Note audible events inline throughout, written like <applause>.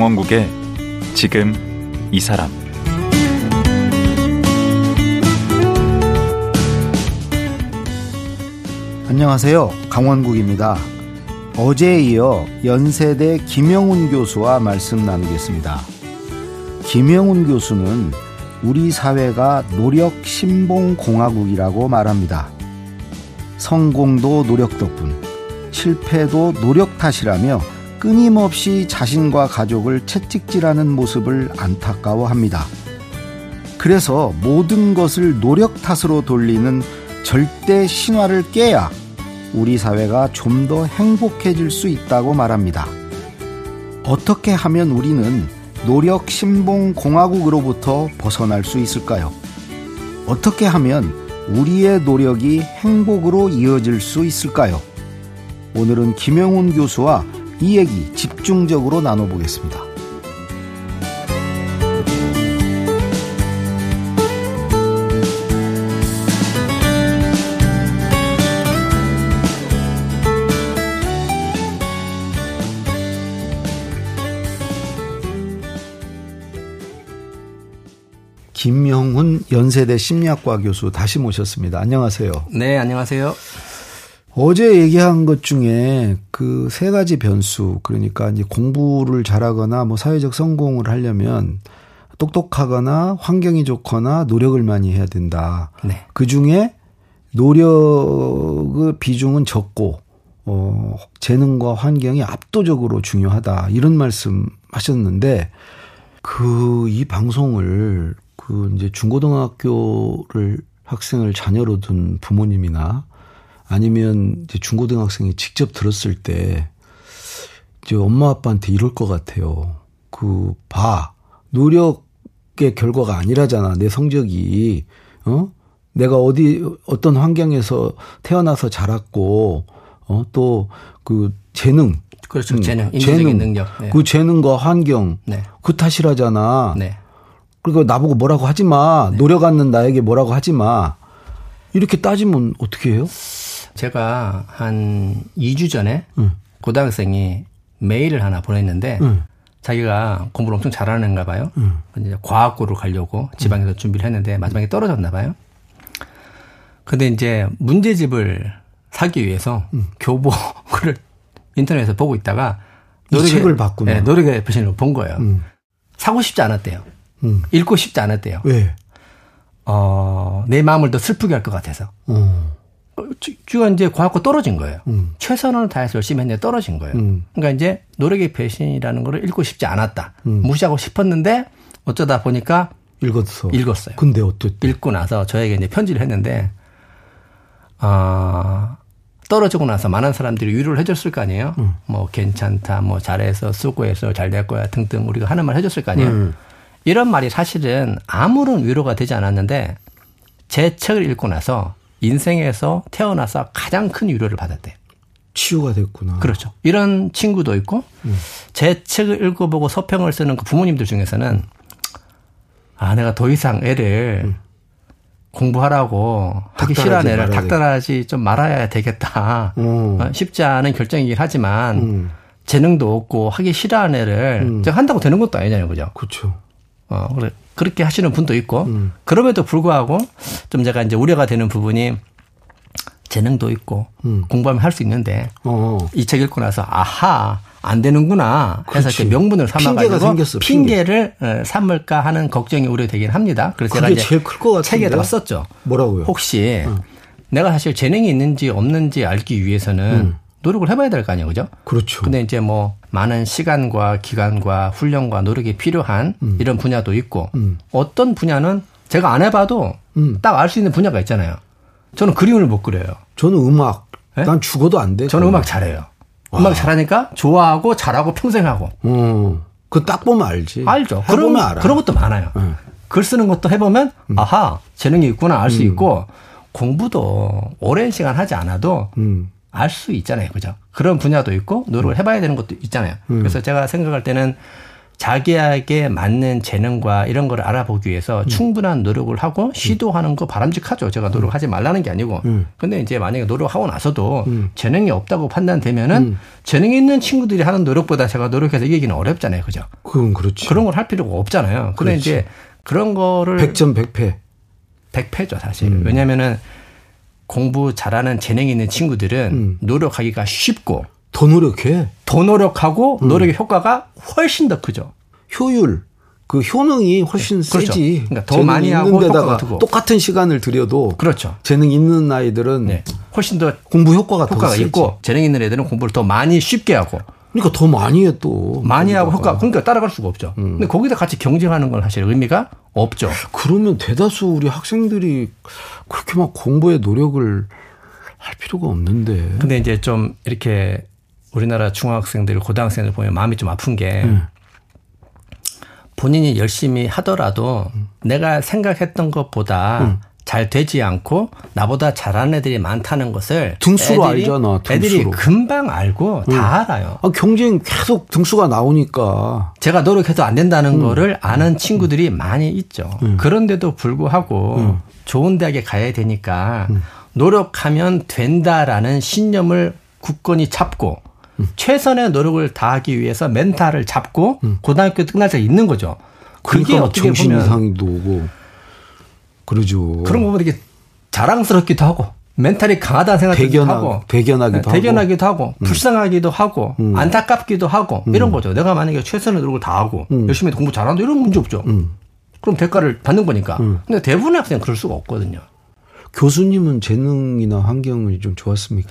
강원국의 지금 이 사람 안녕하세요. 강원국입니다. 어제에 이어 연세대 김영훈 교수와 말씀 나누겠습니다. 김영훈 교수는 우리 사회가 노력 신봉 공화국이라고 말합니다. 성공도 노력 덕분, 실패도 노력 탓이라며 끊임없이 자신과 가족을 채찍질하는 모습을 안타까워합니다. 그래서 모든 것을 노력 탓으로 돌리는 절대 신화를 깨야 우리 사회가 좀 더 행복해질 수 있다고 말합니다. 어떻게 하면 우리는 노력 신봉 공화국으로부터 벗어날 수 있을까요? 어떻게 하면 우리의 노력이 행복으로 이어질 수 있을까요? 오늘은 김영훈 교수와 이 얘기 집중적으로 나눠보겠습니다. 김영훈 연세대 심리학과 교수 다시 모셨습니다. 안녕하세요. 네, 안녕하세요. 어제 얘기한 것 중에 그 세 가지 변수 그러니까 이제 공부를 잘하거나 뭐 사회적 성공을 하려면 똑똑하거나 환경이 좋거나 노력을 많이 해야 된다. 네. 그 중에 노력의 비중은 적고 어 재능과 환경이 압도적으로 중요하다. 이런 말씀 하셨는데 그 이 방송을 그 이제 중고등학교를 학생을 자녀로 둔 부모님이나 아니면 이제 중고등학생이 직접 들었을 때 이제 엄마 아빠한테 이럴 것 같아요. 그 봐. 노력의 결과가 아니라잖아. 내 성적이. 어? 내가 어디 어떤 환경에서 태어나서 자랐고 어 또 그 재능 그렇죠. 음, 재능, 인지적인 능력. 네. 그 재능과 환경 네. 그 탓이라잖아. 네. 그리고 나보고 뭐라고 하지 마. 네. 노력 않는 나에게 뭐라고 하지 마. 이렇게 따지면 어떻게 해요? 제가 한 2주 전에 응. 고등학생이 메일을 하나 보냈는데 응. 자기가 공부를 엄청 잘하는가 봐요. 응. 이제 과학고를 가려고 지방에서 준비를 했는데 마지막에 떨어졌나 봐요. 근데 이제 문제집을 사기 위해서 교보를 <laughs> 인터넷에서 보고 있다가 노력의, 책을 봤구나. 네, 노력의 표시를 본 거예요. 사고 싶지 않았대요. 읽고 싶지 않았대요. 왜? 어, 내 마음을 더 슬프게 할 것 같아서. 어. 주가 이제 과학고 떨어진 거예요. 음. 최선을 다해서 열심히 했는데 떨어진 거예요. 음. 그러니까 이제 노력의 배신이라는 거를 읽고 싶지 않았다. 음. 무시하고 싶었는데 어쩌다 보니까 읽었어. 읽었어요. 근데 어떻게 읽고 나서 저에게 이제 편지를 했는데 아 떨어지고 나서 많은 사람들이 위로를 해줬을 거 아니에요. 음. 뭐 괜찮다, 뭐 잘해서 수고해서 잘 될 거야 등등 우리가 하는 말 해줬을 거 아니에요. 음. 이런 말이 사실은 아무런 위로가 되지 않았는데 제 책을 읽고 나서 인생에서 태어나서 가장 큰 위로를 받았대요. 치유가 됐구나. 그렇죠. 이런 친구도 있고 음. 제 책을 읽어보고 서평을 쓰는 그 부모님들 중에서는 아 내가 더 이상 애를 음. 공부하라고 하기 싫어하는 애를 닥달하지 좀 말아야 되겠다. 음. 쉽지 않은 결정이긴 하지만 음. 재능도 없고 하기 싫어하는 애를 음. 제가 한다고 되는 것도 아니잖아요, 그죠? 그렇죠. 어, 그래. 그렇게 하시는 분도 있고, 음. 그럼에도 불구하고 좀 제가 이제 우려가 되는 부분이 재능도 있고, 음. 공부하면 할 수 있는데, 어. 이책 읽고 나서, 아하, 안 되는구나 해서 이렇게 명분을 삼아가지고 핑계를 핑계. 삼을까 하는 걱정이 우려되긴 합니다. 그래서 제가 이제 제일 클것 같은데. 책에다 썼죠. 뭐라고요? 혹시 어. 내가 사실 재능이 있는지 없는지 알기 위해서는 음. 노력을 해봐야 될 거 아니에요, 그죠? 그렇죠. 근데 이제 뭐 많은 시간과 기간과 훈련과 노력이 필요한 음. 이런 분야도 있고 음. 어떤 분야는 제가 안 해봐도 음. 딱알 수 있는 분야가 있잖아요. 저는 그림을 못 그려요. 저는 음악. 네? 난 죽어도 안 돼. 저는 음악 잘해요. 와. 음악 잘하니까 좋아하고 잘하고 평생 하고. 음. 그딱 보면 알지. 알죠. 그런 알아. 그런 것도 많아요. 음. 글 쓰는 것도 해보면 음. 아하 재능이 있구나 알 수 있고 공부도 오랜 시간 하지 않아도 알 수 있잖아요. 그죠? 그런 분야도 있고 노력을 해봐야 되는 것도 있잖아요. 그래서 제가 생각할 때는 자기에게 맞는 재능과 이런 걸 알아보기 위해서 음. 충분한 노력을 하고 시도하는 거 바람직하죠. 제가 노력하지 말라는 게 아니고. 음. 근데 이제 만약에 노력하고 나서도 음. 재능이 없다고 판단되면은 음. 재능이 있는 친구들이 하는 노력보다 제가 노력해서 이기기는 어렵잖아요. 그죠? 그건 그렇지. 그런 걸 할 필요가 없잖아요. 근데 그렇지. 이제 그런 거를 100점 100패. 100패죠, 사실. 음. 왜냐면은 공부 잘하는 재능 이 있는 친구들은 음. 노력하기가 쉽고 더 노력해. 더 노력하고 음. 노력의 효과가 훨씬 더 크죠. 효율. 그 효능이 훨씬 네. 그렇죠. 세지. 그러니까 더 많이 하고 데다가 똑같은 시간을 들여도 그렇죠. 재능 있는 아이들은 네. 훨씬 더 공부 효과가, 효과가 더 있고 재능 있는 애들은 공부를 더 많이 쉽게 하고 그러니까 더 많이 해 또. 많이 하고 효과 그러니까 따라갈 수가 없죠. 음. 근데 거기다 같이 경쟁하는 건 사실 의미가 없죠. 그러면 대다수 우리 학생들이 그렇게 막 공부에 노력을 할 필요가 없는데. 근데 이제 좀 이렇게 우리나라 중학생들, 고등학생들 보면 마음이 좀 아픈 게 음. 본인이 열심히 하더라도 음. 내가 생각했던 것보다 음. 잘 되지 않고 나보다 잘하는 애들이 많다는 것을 등수로 애들이, 알잖아. 등수로. 애들이 금방 알고 다 음. 알아요. 아, 경쟁 계속 등수가 나오니까 제가 노력해도 안 된다는 음. 거를 아는 친구들이 많이 있죠. 음. 그런데도 불구하고 좋은 대학에 가야 되니까 노력하면 된다라는 신념을 굳건히 잡고 최선의 노력을 다하기 위해서 멘탈을 잡고 음. 고등학교 끝날 때 있는 거죠. 그게 그러니까 어떻게 정신 보면 이상도 오고 그러죠. 그런 거 보면 되게 자랑스럽기도 하고 멘탈이 강하다는 생각도 대견하, 하고 대견하기도 네, 대견하기도 하고, 하고 음. 불쌍하기도 하고 음. 안타깝기도 하고 음. 이런 거죠. 내가 만약에 최선의 노력을 다하고 음. 열심히 공부 잘한다 이런 문제 없죠. 음. 그럼 대가를 받는 거니까. 근데 대부분의 학생은 그럴 수가 없거든요. 교수님은 재능이나 환경이 좀 좋았습니까?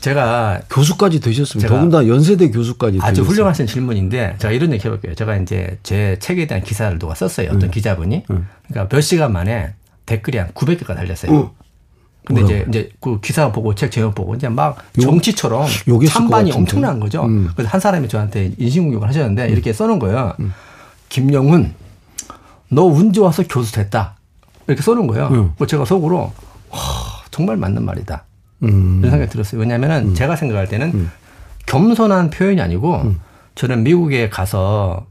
제가 교수까지 되셨습니다. 더군다나 연세대 교수까지 아주 되셨어요. 훌륭하신 질문인데 제가 이런 얘기 해볼게요. 제가 이제 제 책에 대한 기사를 누가 썼어요. 어떤 음. 기자분이. 음. 그러니까 몇 시간 만에 댓글이 한 900개가 달렸어요. 음. 근데 뭐라고? 이제 이제 그 기사 보고 책 제목 보고 이제 막 정치처럼 찬반이 엄청난 거죠. 음. 그래서 한 사람이 저한테 인신공격을 하셨는데 음. 이렇게 써놓은 거예요. 음. 김영훈, 너운 좋아서 교수 됐다. 이렇게 써놓은 거예요. 음. 그 제가 속으로 와, 정말 맞는 말이다. 음. 이런 생각이 들었어요. 왜냐하면은 음. 제가 생각할 때는 음. 겸손한 표현이 아니고 음. 저는 미국에 가서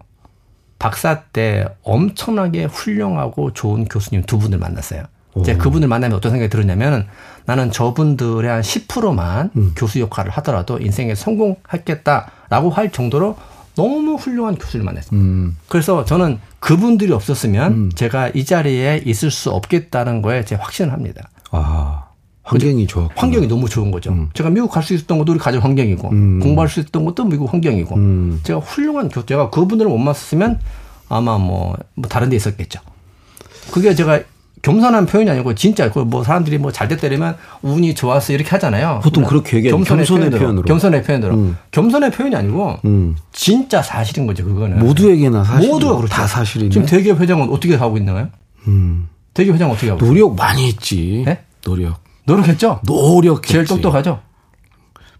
박사 때 엄청나게 훌륭하고 좋은 교수님 두 분을 만났어요. 이제 그분을 만나면 어떤 생각이 들었냐면 나는 저분들의 한 10%만 음. 교수 역할을 하더라도 인생에 성공했겠다라고 할 정도로 너무 훌륭한 교수를 만났어요. 음. 그래서 저는 그분들이 없었으면 음. 제가 이 자리에 있을 수 없겠다는 거에 제 확신을 합니다. 아. 환경이 좋아. 환경이 너무 좋은 거죠. 음. 제가 미국 갈 수 있었던 것도 우리 가족 환경이고 음. 공부할 수 있었던 것도 미국 환경이고 음. 제가 훌륭한 교 제가 그분들을 못 만났으면 아마 뭐, 뭐 다른 데 있었겠죠. 그게 제가 겸손한 표현이 아니고 진짜 그뭐 사람들이 뭐 잘 됐다면 운이 좋았어 이렇게 하잖아요. 보통 그렇게 얘기해요. 겸손의, 겸손의 표현으로, 표현으로. 겸손의 표현으로. 음. 겸손의 표현이 아니고 음. 진짜 사실인 거죠. 그거는 모두에게나 사실 모두가 그렇죠. 다 사실이네. 지금 대기업 회장은 어떻게 하고 있나요? 음. 대기업 회장 어떻게 하고 노력 있어요? 많이 했지. 네? 노력. 노력했죠? 노력했지. 제일 똑똑하죠?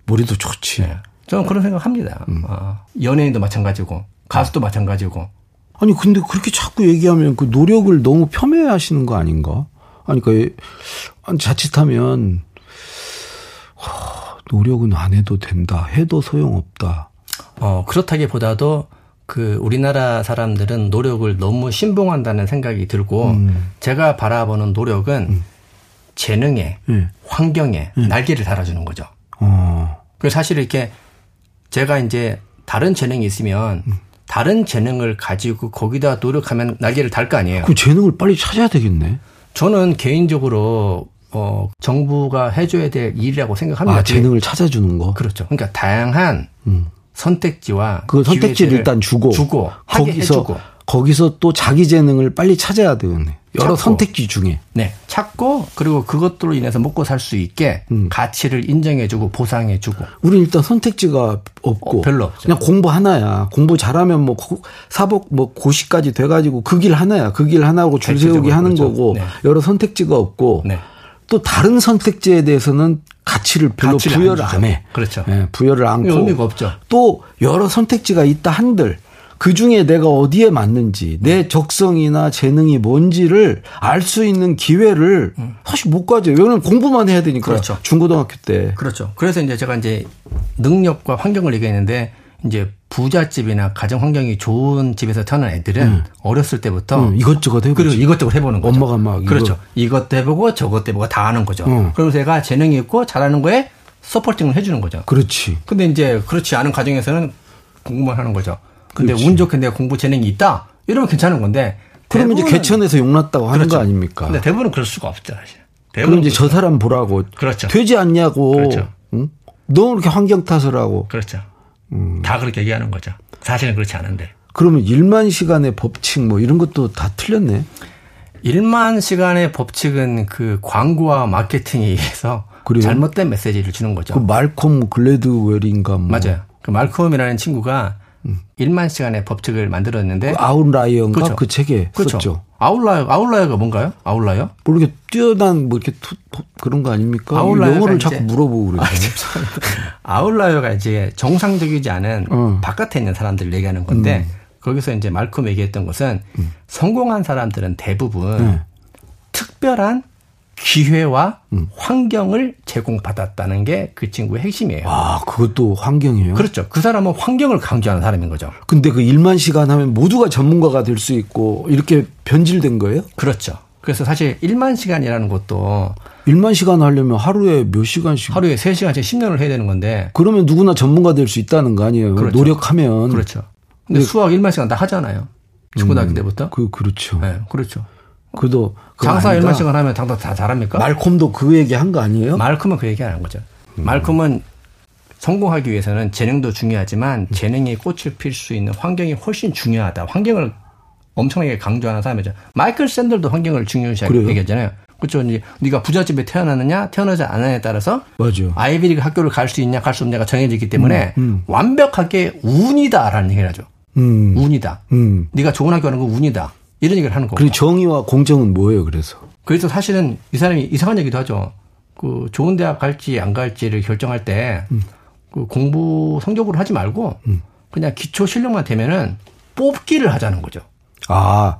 머리도 좋지. 네. 저는 그런 생각 합니다. 음. 아, 연예인도 마찬가지고, 가수도 마찬가지고. 아니, 근데 그렇게 자꾸 얘기하면 그 노력을 너무 폄훼 하시는 거 아닌가? 아니, 그러니까 자칫하면, 노력은 안 해도 된다. 해도 소용없다. 어, 그렇다기 보다도 그 우리나라 사람들은 노력을 너무 신봉한다는 생각이 들고, 음. 제가 바라보는 노력은 음. 재능에 음. 환경에 음. 날개를 달아주는 거죠. 어. 그 사실 이렇게 제가 이제 다른 재능이 있으면 음. 다른 재능을 가지고 거기다 노력하면 날개를 달 거 아니에요. 그 재능을 빨리 찾아야 되겠네. 저는 개인적으로 어 정부가 해줘야 될 일이라고 생각합니다. 아, 재능을 찾아주는 거. 그렇죠. 그러니까 다양한 음. 선택지와 그 선택지를 일단 주고 주고 거기서 해주고. 거기서 또 자기 재능을 빨리 찾아야 되겠네. 여러 찾고, 선택지 중에. 네. 찾고 그리고 그것들로 인해서 먹고 살 수 있게 음. 가치를 인정해주고 보상해주고. 우리 일단 선택지가 없고. 어, 별로 없죠. 그냥 공부 하나야. 공부 잘하면 뭐 사복 뭐 고시까지 돼가지고 그 길 하나야. 그 길 하나고 줄 세우기 하는 그렇죠. 거고 네. 여러 선택지가 없고. 네. 또 다른 선택지에 대해서는 가치를 별로 가치를 부여를 안, 안, 해. 그렇죠. 네, 부여를 않고. 의미가 없죠. 또 여러 선택지가 있다 한들 그 중에 내가 어디에 맞는지 내 적성이나 재능이 뭔지를 알 수 있는 기회를 사실 못 가져요. 왜냐면 공부만 해야 되니까. 그렇죠. 중고등학교 때. 그렇죠. 그래서 이제 제가 이제 능력과 환경을 얘기했는데 이제 부잣집이나 가정 환경이 좋은 집에서 태어난 애들은 어렸을 때부터 응, 이것저것 해보지. 그리고 이것저것 해보는 거죠. 엄마가 막 이거- 그렇죠. 이것도 해보고 저것도 해보고 다 하는 거죠. 응. 그러면서 얘가 재능이 있고 잘하는 거에 서포팅을 해주는 거죠. 그렇지. 근데 이제 그렇지 않은 가정에서는 공부만 하는 거죠. 근데 그렇지. 운 좋게 내가 공부 재능이 있다 이러면 괜찮은 건데. 그러면 이제 개천에서 용났다고 하는 그렇죠. 거 아닙니까? 근데 대부분은 그럴 수가 없죠, 사실. 그럼 이제 저 사람 보라고 그렇죠. 되지 않냐고. 그렇죠. 응? 너 그렇게 환경 탓을 하고. 그렇죠. 음. 다 그렇게 얘기하는 거죠. 사실은 그렇지 않은데. 그러면 1만 시간의 법칙 뭐 이런 것도 다 틀렸네. 1만 시간의 법칙은 그 광고와 마케팅에 의해서 그래요? 잘못된 메시지를 주는 거죠. 그 말콤 글래드웰인가 뭐. 맞아요. 그 말콤이라는 친구가 1만 시간의 법칙을 만들었는데 그 outlier인가 그렇죠. 그 책에 그렇죠. 썼죠. outlier outlier가 뭔가요? outlier? 뭐 이렇게 뛰어난 뭐 이렇게 투, 투- 그런 거 아닙니까? outlier가 영어를 자꾸 물어보고 그래요. <laughs> outlier가 이제 정상적이지 않은 어. 바깥에 있는 사람들을 얘기하는 건데 거기서 이제 말콤 얘기했던 것은 성공한 사람들은 대부분 네. 특별한 기회와 환경을 제공받았다는 게 그 친구의 핵심이에요. 아, 그것도 환경이에요. 그렇죠. 그 사람은 환경을 강조하는 사람인 거죠. 근데 그 1만 시간 하면 모두가 전문가가 될 수 있고 이렇게 변질된 거예요? 그렇죠. 그래서 사실 1만 시간이라는 것도 1만 시간 하려면 하루에 몇 시간씩 하루에 3시간씩 10년을 해야 되는 건데 그러면 누구나 전문가 될 수 있다는 거 아니에요. 그렇죠. 노력하면. 그렇죠. 근데 수학 1만 시간 다 하잖아요. 중고등학교 때부터. 그 그렇죠. 네, 그렇죠. 그도 그거 장사 아닌가? 1만 시간 하면 당장 다 잘합니까? 말콤도 그 얘기 한 거 아니에요? 말콤은 그 얘기 하는 거죠. 말콤은 성공하기 위해서는 재능도 중요하지만 재능이 꽃을 필 수 있는 환경이 훨씬 중요하다. 환경을 엄청나게 강조하는 사람이죠. 마이클 샌들도 환경을 중요시하게 그래요? 얘기하잖아요. 그렇죠. 이제 네가 부잣집에 태어나느냐 태어나지 않느냐에 따라서 맞아. 아이비리그 학교를 갈 수 있냐 갈 수 없냐가 정해지기 때문에 음, 완벽하게 운이다라는 얘기를 하죠. 음. 운이다. 음. 네가 좋은 학교 가는 건 운이다. 이런 얘기를 하는 거고. 그리고 정의와 공정은 뭐예요, 그래서? 그래서 사실은 이 사람이 이상한 얘기도 하죠. 그 좋은 대학 갈지 안 갈지를 결정할 때, 그 공부 성적으로 하지 말고, 그냥 기초 실력만 되면은 뽑기를 하자는 거죠. 아,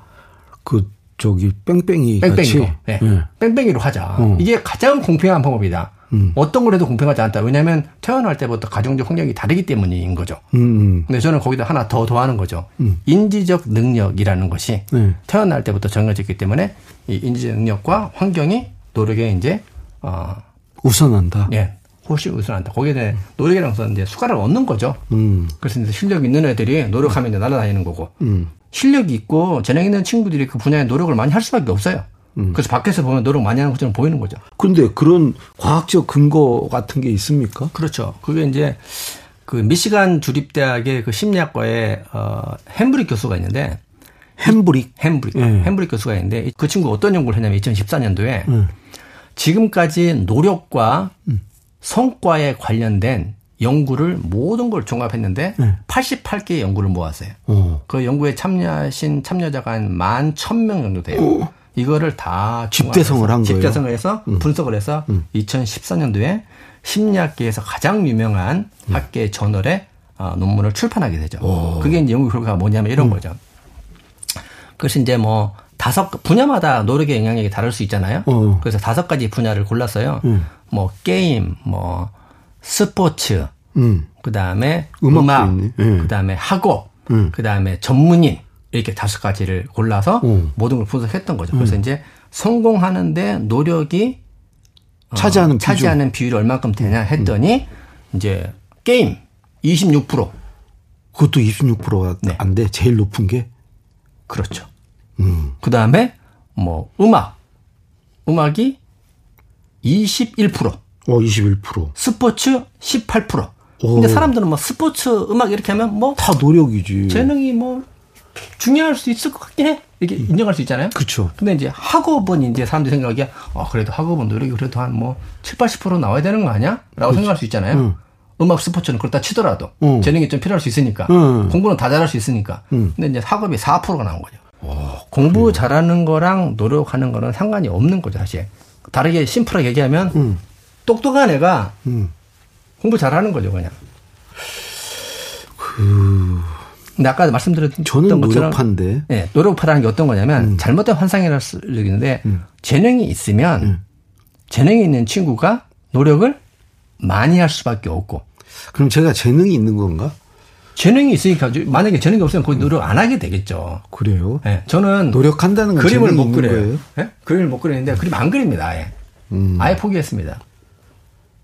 그, 저기, 뺑뺑이. 뺑뺑이로. 같이? 네. 예. 뺑뺑이로 하자. 어. 이게 가장 공평한 방법이다. 어떤 걸 해도 공평하지 않다. 왜냐하면 태어날 때부터 가정적 환경이 다르기 때문인 거죠. 음, 음. 근데 저는 거기다 하나 더 더하는 거죠. 인지적 능력이라는 것이 네. 태어날 때부터 정해졌기 때문에 이 인지적 능력과 환경이 노력에 이제 어, 우선한다. 예, 훨씬 우선한다. 거기에 대해 노력이라서 이제 수가를 얻는 거죠. 음, 그래서 이제 실력 있는 애들이 노력하면 이제 날아다니는 거고 음. 실력이 있고 재능 있는 친구들이 그 분야에 노력을 많이 할 수밖에 없어요. 그래서 밖에서 보면 노력 많이 하는 것처럼 보이는 거죠. 근데 그런 과학적 근거 같은 게 있습니까? 그렇죠. 그게 이제 그 미시간 주립대학의 그 심리학과에 어 햄브릭 교수가 있는데 햄브릭. 햄브릭 예. 햄브릭 교수가 있는데 그 친구 가 어떤 연구를 했냐면 2014년도에 음. 지금까지 노력과 성과에 관련된 연구를 모든 걸 종합했는데 네. 88개의 연구를 모았어요. 어. 그 연구에 참여하신 참여자가 한만천명 정도 돼요. 이거를 다 집대성을 한 거예요? 음. 집대성을 해서 분석을 해서 2014년도에 심리학계에서 가장 유명한 학계 저널에 어, 논문을 출판하게 되죠. 그게 이제 연구 결과가 뭐냐면 음. 이런 거죠. 그것이 이제 뭐 다섯 분야마다 노력의 영향력이 다를 수 있잖아요. 어. 그래서 다섯 가지 분야를 골랐어요. 음. 뭐 게임, 뭐 스포츠, 음. 그 다음에 음악. 예. 그 다음에 학업, 음. 그 다음에 전문인 이렇게 다섯 가지를 골라서 음. 모든 걸 분석했던 거죠. 그래서 이제 성공하는데 노력이 어, 차지하는 비중. 차지하는 비율이 얼마큼 되냐 했더니 이제 게임 26% 그것도 26%가 네. 안 돼. 제일 높은 게. 그렇죠. 그 다음에 뭐 음악, 음악이 21%, 어, 21%. 스포츠 18%. 오. 근데 사람들은 뭐 스포츠 음악 이렇게 하면 뭐 다 노력이지. 재능이 뭐 중요할 수 있을 것 같긴 해. 이렇게 인정할 수 있잖아요. 그쵸. 근데 이제 학업은 이제 사람들이 생각하기에 아 그래도 학업은 노력이 그래도 한 뭐 7, 80% 나와야 되는 거 아니야? 라고 생각할 수 있잖아요. 응. 음악 스포츠는 그렇다 치더라도 응. 재능이 좀 필요할 수 있으니까 응. 공부는 다 잘할 수 있으니까. 응. 근데 이제 학업이 4%가 나온 거죠. 공부 잘하는 거랑 노력하는 거는 상관이 없는 거죠, 사실. 다르게 심플하게 얘기하면 응. 똑똑한 애가 음. 공부 잘하는 거죠, 그냥. 근데 아까 말씀드렸던 저는 것처럼 노력파인데. 네, 노력파라는 게 어떤 거냐면 잘못된 환상이라는 수 있는데 재능이 있으면 재능이 있는 친구가 노력을 많이 할 수밖에 없고 그럼 제가 재능이 있는 건가? 재능이 있으니까 만약에 재능이 없으면 거의 노력 안 하게 되겠죠. 그래요? 네, 저는 노력한다는 건 그림을 못 그려요. 네? 그림을 못 그리는데 그림 안 그립니다. 아예. 음. 아예 포기했습니다.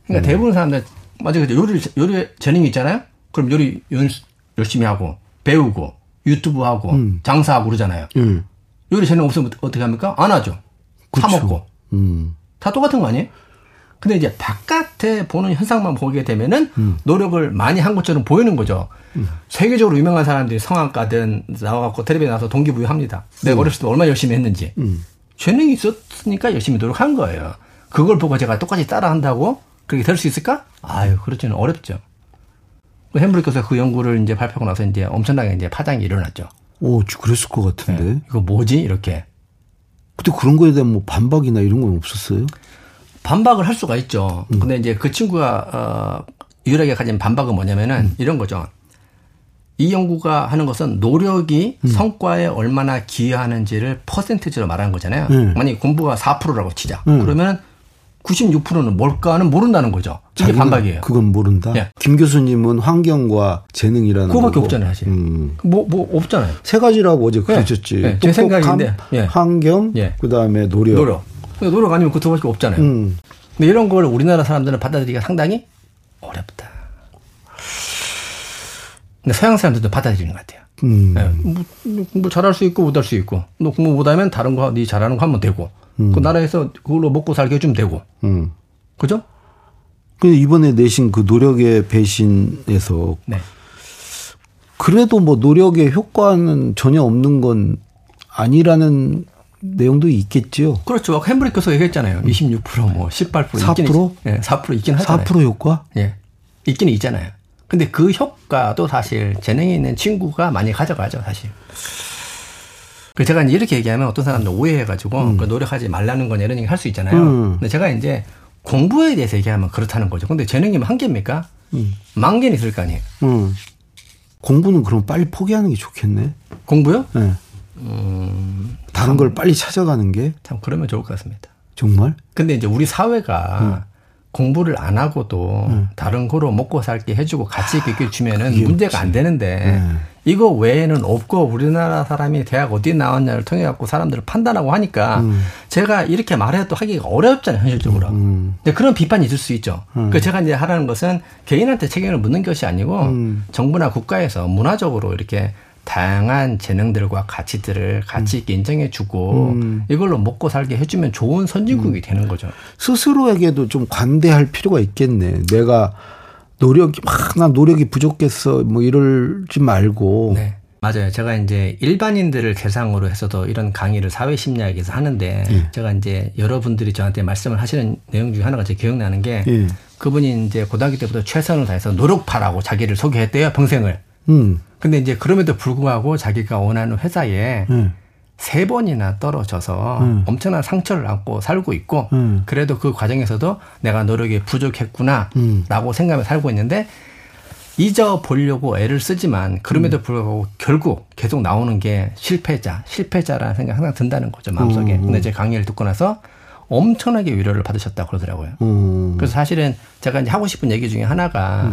그러니까 대부분 사람들 맞아요. 요리 요리 재능이 있잖아요. 그럼 요리 연수 열심히 하고 배우고 유튜브 하고 장사하고 그러잖아요. 음. 요리 재능 없으면 어떻게 합니까? 안 하죠. 사 그쵸. 먹고 음. 다 똑같은 거 아니에요? 근데 이제 바깥에 보는 현상만 보게 되면은 음. 노력을 많이 한 것처럼 보이는 거죠. 세계적으로 유명한 사람들이 성악가든 나와갖고 텔레비에 나와서 동기부여합니다. 내가 어렸을 때 얼마나 열심히 했는지. 음. 재능이 있었으니까 열심히 노력한 거예요. 그걸 보고 제가 똑같이 따라한다고 그렇게 될 수 있을까? 아유, 그렇지는 어렵죠. 그 햄브리커에서 그 연구를 이제 발표하고 나서 이제 엄청나게 이제 파장이 일어났죠. 오, 그랬을 것 같은데. 이거 뭐지? 이렇게. 근데 그런 거에 대한 뭐 반박이나 이런 건 없었어요? 반박을 할 수가 있죠. 음. 근데 이제 그 친구가 어 유일하게 가진 반박은 뭐냐면은 음. 이런 거죠. 이 연구가 하는 것은 노력이 음. 성과에 얼마나 기여하는지를 퍼센트지로 말하는 거잖아요. 음. 만약에 공부가 4%라고 치자. 음. 그러면 96%는 뭘까는 모른다는 거죠. 이게 반박이에요. 그건 모른다. 예. 김 교수님은 환경과 재능이라는 그거밖에 거고. 없잖아요, 사실. 음. 뭐, 뭐, 없잖아요. 세 가지라고 어제 그러셨지. 예, 제 똑똑함, 생각인데, 예. 환경, 예. 그다음에 노력. 노력. 노력 아니면 그 두 가지가 없잖아요. 음. 근데 이런 걸 우리나라 사람들은 받아들이기가 상당히 어렵다. 근데 서양 사람들도 받아들이는 것 같아요. 음. 예, 뭐, 뭐 잘할 수 있고 못할 수 있고 너 공부 못하면 다른 거 네 잘하는 거 하면 되고 그 나라에서 그걸로 먹고 살게 해주면 되고 음. 그죠? 근데 이번에 내신 그 노력의 배신에서 네. 그래도 뭐 노력의 효과는 전혀 없는 건 아니라는 내용도 있겠지요. 그렇죠. 햄브리커서 얘기했잖아요. 26%뭐 18% 있긴 4%? 있, 예, 4% 있긴 하잖아요. 4% 효과? 예, 있긴 있잖아요. 근데 그 효과도 사실 재능이 있는 친구가 많이 가져가죠, 사실. 그 제가 이제 이렇게 얘기하면 어떤 사람들 오해해가지고 그 노력하지 말라는 거냐 이런 얘기 할 수 있잖아요. 음. 근데 제가 이제 공부에 대해서 얘기하면 그렇다는 거죠. 근데 재능이면 한 개입니까? 만 개는 있을 거 아니에요. 음. 공부는 그럼 빨리 포기하는 게 좋겠네. 공부요? 네. 음, 다른 걸 빨리 찾아가는 게 참 그러면 좋을 것 같습니다. 정말? 근데 이제 우리 사회가 공부를 안 하고도 다른 거로 먹고 살게 해주고 가치 있게 끼 주면은 문제가 안 되는데 네. 이거 외에는 없고 우리나라 사람이 대학 어디 나왔냐를 통해 갖고 사람들을 판단하고 하니까 제가 이렇게 말해도 하기가 어렵잖아요 현실적으로. 음. 근데 그런 비판이 있을 수 있죠. 그 제가 이제 하라는 것은 개인한테 책임을 묻는 것이 아니고 음. 정부나 국가에서 문화적으로 이렇게 다양한 재능들과 가치들을 가치 있게 인정해주고 음. 이걸로 먹고 살게 해주면 좋은 선진국이 되는 거죠. 스스로에게도 좀 관대할 필요가 있겠네. 내가 노력이 막난 노력이 부족했어 뭐 이럴지 말고 네. 맞아요. 제가 이제 일반인들을 대상으로 해서도 이런 강의를 사회심리학에서 하는데 예. 제가 이제 여러분들이 저한테 말씀을 하시는 내용 중에 하나가 제 기억나는 게 예. 그분이 이제 고등학교 때부터 최선을 다해서 노력파라고 자기를 소개했대요. 평생을. 음. 근데 이제 그럼에도 불구하고 자기가 원하는 회사에 예. 세 번이나 떨어져서 음. 엄청난 상처를 안고 살고 있고 음. 그래도 그 과정에서도 내가 노력이 부족했구나 음. 라고 생각하며 살고 있는데 잊어보려고 애를 쓰지만 그럼에도 음. 불구하고 결국 계속 나오는 게 실패자, 실패자라는 생각이 항상 든다는 거죠, 마음속에. 음. 근데 제 강의를 듣고 나서 엄청나게 위로를 받으셨다고 그러더라고요. 음. 그래서 사실은 제가 이제 하고 싶은 얘기 중에 하나가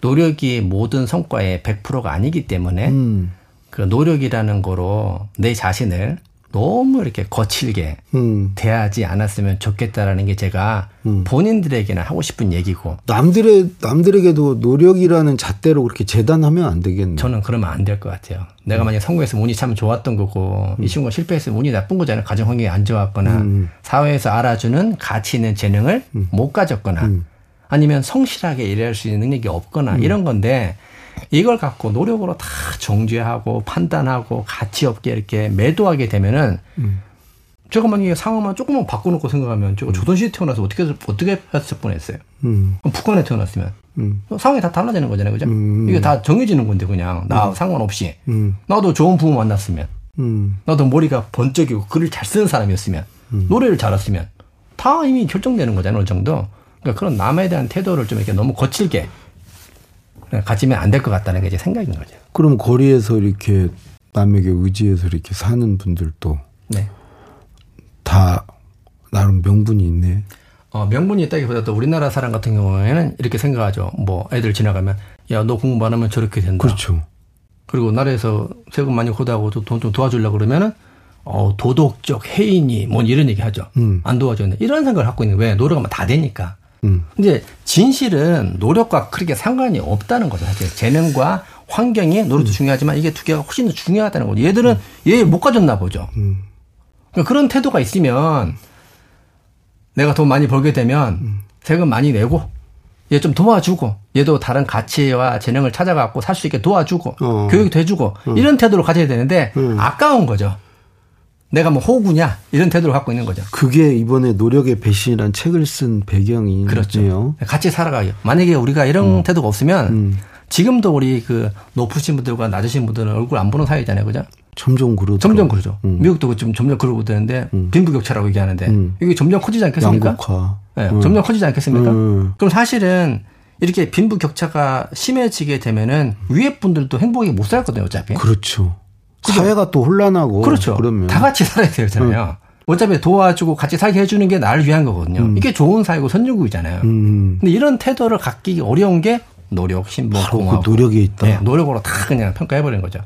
노력이 모든 성과의 100%가 아니기 때문에 음. 그 노력이라는 거로 내 자신을 너무 이렇게 거칠게 음. 대하지 않았으면 좋겠다라는 게 제가 음. 본인들에게는 하고 싶은 얘기고 남들의 남들에게도 노력이라는 잣대로 그렇게 재단하면 안 되겠네. 저는 그러면 안 될 것 같아요. 내가 만약 성공해서 운이 참 좋았던 거고 이 친구가 실패했으면 운이 나쁜 거잖아요. 가정 환경이 안 좋았거나 음. 사회에서 알아주는 가치 있는 재능을 못 가졌거나 음. 아니면 성실하게 일할 수 있는 능력이 없거나 이런 건데 이걸 갖고 노력으로 다 정죄하고 판단하고 가치 없게 이렇게 매도하게 되면은 음. 제가 만약에 상황만 조금만 바꿔놓고 생각하면 제가 조선시대 태어나서 어떻게 어떻게 했을 뻔했어요. 음. 북한에 태어났으면 음. 상황이 다 달라지는 거잖아요, 그죠? 음. 이게 다 정해지는 건데 그냥 나 상관없이 음. 나도 좋은 부모 만났으면 음. 나도 머리가 번쩍이고 글을 잘 쓰는 사람이었으면 노래를 잘했으면 다 이미 결정되는 거잖아요, 어느 정도. 그러니까 그런 남에 대한 태도를 좀 이렇게 너무 거칠게 가지면 안 될 것 같다는 게제 생각인 거죠. 그럼 거리에서 이렇게 남에게 의지해서 이렇게 사는 분들도 네. 다 나름 명분이 있네. 어, 명분이 있다기보다도 우리나라 사람 같은 경우에는 이렇게 생각하죠. 뭐 애들 지나가면 야 너 공부 안 하면 저렇게 된다. 그렇죠. 그리고 나라에서 세금 많이 걷어하고 돈 좀 도와주려고 그러면은 어 도덕적 해인이 뭐 이런 얘기 하죠. 음. 안 도와줬네. 이런 생각을 갖고 있는. 왜 노력하면 다 되니까. 음. 근데 진실은 노력과 그렇게 상관이 없다는 거죠. 사실 재능과 환경이 음. 노력도 중요하지만 이게 두 개가 훨씬 더 중요하다는 거죠. 얘들은 얘못 가졌나 보죠. 음. 그러니까 그런 태도가 있으면 내가 돈 많이 벌게 되면 음. 세금 많이 내고 얘 좀 도와주고 얘도 다른 가치와 재능을 찾아갖고 살 수 있게 도와주고 어. 교육도 해주고 이런 태도를 가져야 되는데 음. 아까운 거죠. 내가 뭐 호구냐 이런 태도를 갖고 있는 거죠. 그게 이번에 노력의 배신이란 책을 쓴 배경이네요. 그렇죠. 같이 살아가요. 만약에 우리가 이런 태도가 없으면 음. 지금도 우리 그 높으신 분들과 낮으신 분들은 얼굴 안 보는 사이잖아요. 그죠? 점점 그러죠. 점점 그러죠. 음. 미국도 좀 점점 그러고 되는데 빈부격차라고 얘기하는데 음. 이게 점점 커지지 않겠습니까? 양극화. 네, 음. 점점 커지지 않겠습니까? 음. 그럼 사실은 이렇게 빈부격차가 심해지게 되면은 위에 분들도 행복하게 못 살거든요, 어차피. 그렇죠. 사회가 또 혼란하고 그렇죠. 그러면 다 같이 살아야 되잖아요. 어차피 도와주고 같이 살게 해주는 게 나를 위한 거거든요. 이게 좋은 사회고 선진국이잖아요. 음. 근데 이런 태도를 갖기 어려운 게 노력, 신봉, 바로 공하고 그 노력에 있다. 네, 노력으로 다 그냥 평가해버린 거죠.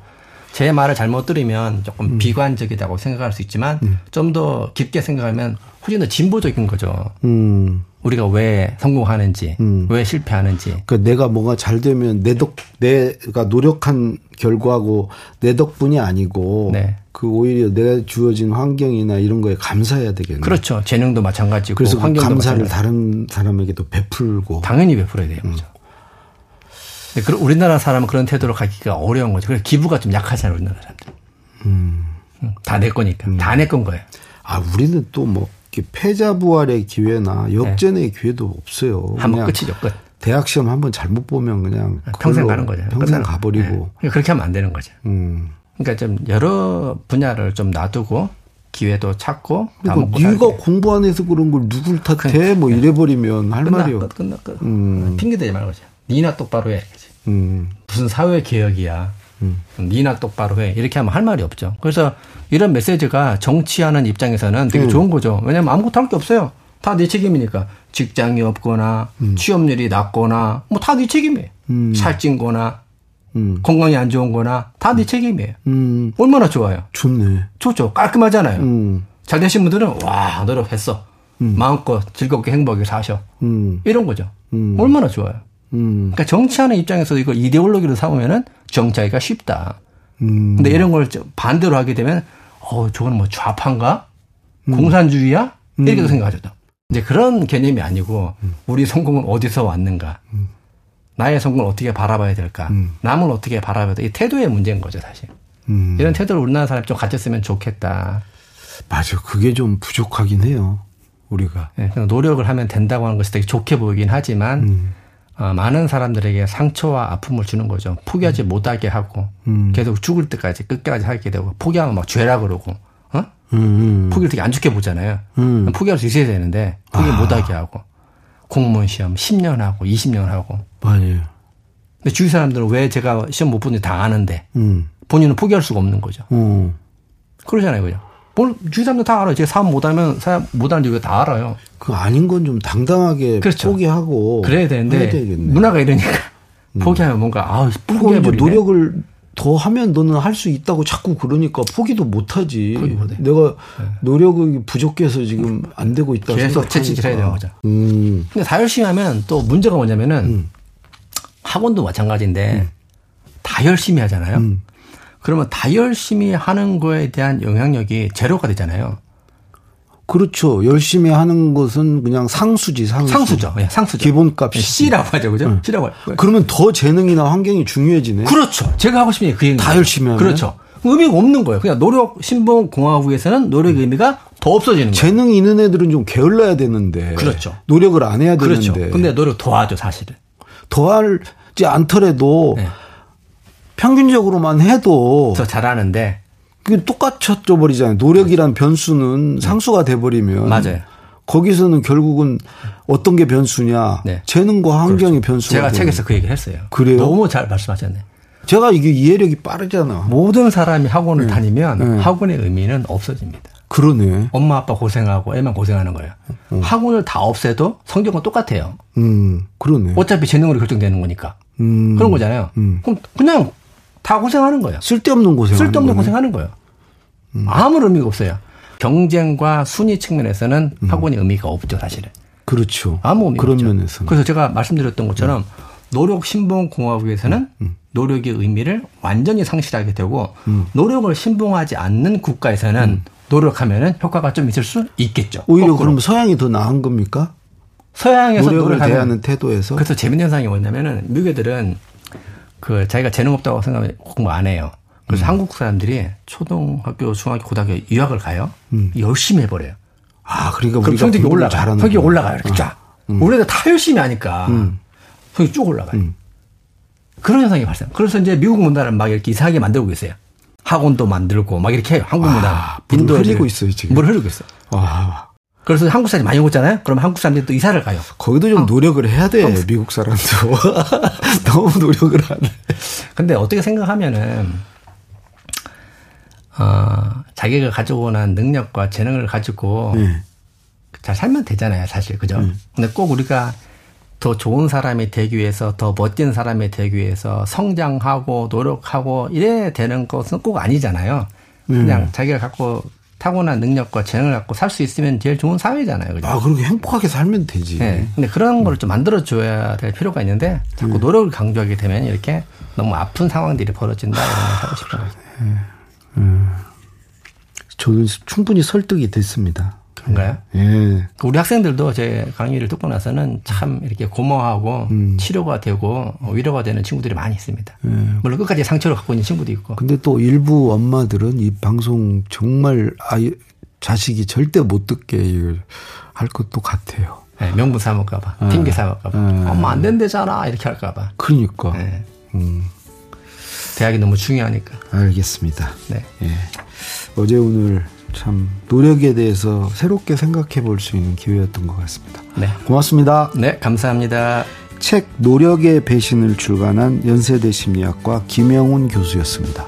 제 말을 잘못 들으면 음. 조금 비관적이다고 생각할 수 있지만 좀더 깊게 생각하면 훨씬 더 진보적인 거죠. 음. 우리가 왜 성공하는지, 음. 왜 실패하는지. 그러니까 내가 뭔가 잘 되면 내 덕, 내가 노력한 결과고 내 덕분이 아니고 네. 그 오히려 내가 주어진 환경이나 이런 거에 감사해야 되겠네. 그렇죠. 재능도 마찬가지고 그래서 그 환경도 감사를 마찬가지. 다른 사람에게도 베풀고. 당연히 베풀어야 돼요. 음. 그죠. 그 우리나라 사람은 그런 태도로 가기가 어려운 거죠. 그래서 기부가 좀 약하잖아요, 우리나라 사람들. 음. 다 내 거니까. 다내 건 거예요. 아, 우리는 또 뭐, 이렇게 패자 부활의 기회나 역전의 기회도 없어요. 네. 한번 끝이죠, 끝. 대학 시험 한번 잘못 보면 그냥 평생 그걸로 가는 거죠. 평생 가버리고. 네. 그렇게 하면 안 되는 거죠. 음. 그러니까 좀 여러 분야를 좀 놔두고 기회도 찾고 다 그러니까 네가. 공부 안 해서 그런 걸 누굴 탓해? 뭐 이래버리면 할 끝나, 말이 없. 끝, 끝나, 끝. 음. 핑계 대지 말고. 니나 똑바로 해. 음. 무슨 사회 개혁이야. 니나 똑바로 해. 이렇게 하면 할 말이 없죠. 그래서 이런 메시지가 정치하는 입장에서는 음. 되게 좋은 거죠. 왜냐면 아무것도 할 게 없어요. 다네 책임이니까. 직장이 없거나, 취업률이 낮거나, 뭐 다 네 책임이에요. 음. 살찐 거나, 음. 건강이 안 좋은 거나, 다 네 책임이에요. 음. 얼마나 좋아요. 좋네. 좋죠. 깔끔하잖아요. 음. 잘 되신 분들은, 와, 노력했어. 마음껏 즐겁게 행복하게 사셔. 음. 이런 거죠. 음. 얼마나 좋아요. 음. 그러니까 정치하는 입장에서 이걸 이데올로기로 삼으면은 정치하기가 쉽다. 음. 근데 이런 걸 반대로 하게 되면 어 저거는 뭐 좌파인가 공산주의야 이렇게도 생각하죠. 이제 그런 개념이 아니고 우리 성공은 어디서 왔는가, 나의 성공을 어떻게 바라봐야 될까, 남을 어떻게 바라봐야 돼. 이 태도의 문제인 거죠 사실. 음. 이런 태도를 우리나라 사람이 좀 가졌으면 좋겠다. 맞아. 그게 좀 부족하긴 해요. 우리가. 예, 그냥 노력을 하면 된다고 하는 것이 되게 좋게 보이긴 하지만 음. 어, 많은 사람들에게 상처와 아픔을 주는 거죠. 포기하지 못하게 하고 음. 계속 죽을 때까지 끝까지 하게 되고 포기하면 막 죄라 그러고 어? 음. 음. 포기를 되게 안 좋게 보잖아요. 음. 포기할 수 있어야 되는데 포기 아. 못하게 하고 공무원 시험 10년 하고 20년 하고 맞아요. 근데 주위 사람들은 왜 제가 시험 못 보는지 다 아는데 음. 본인은 포기할 수가 없는 거죠. 어. 그러잖아요, 그죠? 뭘 주위 사람들 다 알아요. 제가 사업 못하면 사업 못하는 이유 다 알아요. 그 아닌 건 좀 당당하게 그렇죠. 포기하고 그래야 되는데. 문화가 이러니까 포기하면 뭔가 아 이제 포기해버리네. 노력을 더 하면 너는 할 수 있다고 자꾸 그러니까 포기도 못 하지. 포기 못해. 내가 노력이 부족해서 지금 안 되고 있다 계속 채찍질 해야 되는 거죠. 음. 근데 다 열심히 하면 또 문제가 뭐냐면은 학원도 마찬가지인데 다 열심히 하잖아요. 음. 그러면 다 열심히 하는 거에 대한 영향력이 제로가 되잖아요. 그렇죠. 열심히 하는 것은 그냥 상수지, 상수. 상수죠. 예, 상수죠. 기본값이. C라고 하죠. 그죠? C라고 하죠. 그러면 더 재능이나 환경이 중요해지네. 그렇죠. 제가 하고 싶은 게 그 얘기예요. 다 열심히 하면? 그렇죠. 의미가 없는 거예요. 그냥 노력, 신봉, 공화국에서는 노력의 의미가 더 없어지는 거예요. 재능이 있는 애들은 좀 게을러야 되는데. 그렇죠. 노력을 안 해야 그렇죠. 되는데. 근데 노력 더 하죠, 사실은. 더하지 않더라도 네. 평균적으로만 해도 더 잘하는데 그게 똑같아져 버리잖아요. 노력이란 변수는 상수가 돼 버리면 네. 맞아요. 거기서는 결국은 어떤 게 변수냐? 네. 재능과 환경이 변수가 제가 되는 책에서 그 얘기를 했어요. 그래요? 너무 잘 말씀하셨네. 제가 이게 이해력이 빠르잖아. 모든 사람이 학원을 네. 다니면 네. 학원의 의미는 없어집니다. 그러네. 엄마 아빠 고생하고 애만 고생하는 거예요. 어. 학원을 다 없애도 성적은 똑같아요. 음, 그러네. 어차피 재능으로 결정되는 거니까. 음. 그런 거잖아요. 음. 그럼 그냥 다 고생하는 거예요. 쓸데없는 고생. 쓸데없는 고생하는 거예요. 음. 아무런 의미가 없어요. 경쟁과 순위 측면에서는 음. 학원이 의미가 없죠, 사실은. 그렇죠. 아무 의미가 그런 없죠. 면에서. 그래서 제가 말씀드렸던 것처럼 노력 신봉 공화국에서는 음. 노력의 의미를 완전히 상실하게 되고 노력을 신봉하지 않는 국가에서는 노력하면은 효과가 좀 있을 수 있겠죠. 오히려 거꾸로. 그럼 서양이 더 나은 겁니까? 서양에서 노력을 대하는 태도에서. 그래서 재밌는 현상이 뭐냐면은 미국 애들은 그 자기가 재능 없다고 생각하면 공부 안 해요. 그래서 음. 한국 사람들이 초등학교, 중학교, 고등학교 유학을 가요. 음. 열심히 해버려요. 아, 그러니까 우리가 성적이 올라가요. 성적이 올라가요. 이렇게 쫙. 음. 우리가 다 열심히 하니까 음. 성적이 쭉 올라가요. 음. 그런 현상이 발생. 그래서 이제 미국 문화를 막 이렇게 이상하게 만들고 있어요. 학원도 만들고 막 이렇게 해요. 한국 문화. 아, 물 흐리고 있어요, 지금. 물 흐르고 있어요. 와. 그래서 한국 사람이 많이 오잖아요. 그럼 한국 사람들이 또 이사를 가요. 거기도 좀 아, 노력을 해야 돼. 한국... 미국 사람도 <laughs> 너무 노력을 하네. 근데 어떻게 생각하면은 어, 자기가 가지고 오는 능력과 재능을 가지고 네. 잘 살면 되잖아요, 사실 그죠? 네. 근데 꼭 우리가 더 좋은 사람이 되기 위해서 더 멋진 사람이 되기 위해서 성장하고 노력하고 이래 되는 것은 꼭 아니잖아요. 그냥 네. 자기가 갖고 타고난 능력과 재능을 갖고 살 수 있으면 제일 좋은 사회잖아요. 그죠? 아, 그렇게 행복하게 살면 되지. 네. 근데 그런 걸 좀 만들어줘야 될 필요가 있는데 자꾸 네. 노력을 강조하게 되면 이렇게 너무 아픈 상황들이 벌어진다 이런 걸 하고 싶어요. 네. 음. 저는 충분히 설득이 됐습니다. 그런가요? 예. 그 우리 학생들도 제 강의를 듣고 나서는 참 이렇게 고마워하고 음. 치료가 되고 위로가 되는 친구들이 많이 있습니다. 예. 물론 끝까지 상처를 갖고 있는 친구도 있고. 근데 또 일부 엄마들은 이 방송 정말 아이 자식이 절대 못 듣게 할 것도 같아요. 네, 명분 삼을까봐, 예. 핑계 삼을까봐, 예. 엄마 안 된대잖아 이렇게 할까봐. 그러니까. 네. 음. 대학이 너무 중요하니까. 알겠습니다. 네. 예. 어제 오늘 참 노력에 대해서 새롭게 생각해 볼 수 있는 기회였던 것 같습니다. 네. 고맙습니다. 네, 감사합니다. 책 노력의 배신을 출간한 연세대 심리학과 김영훈 교수였습니다.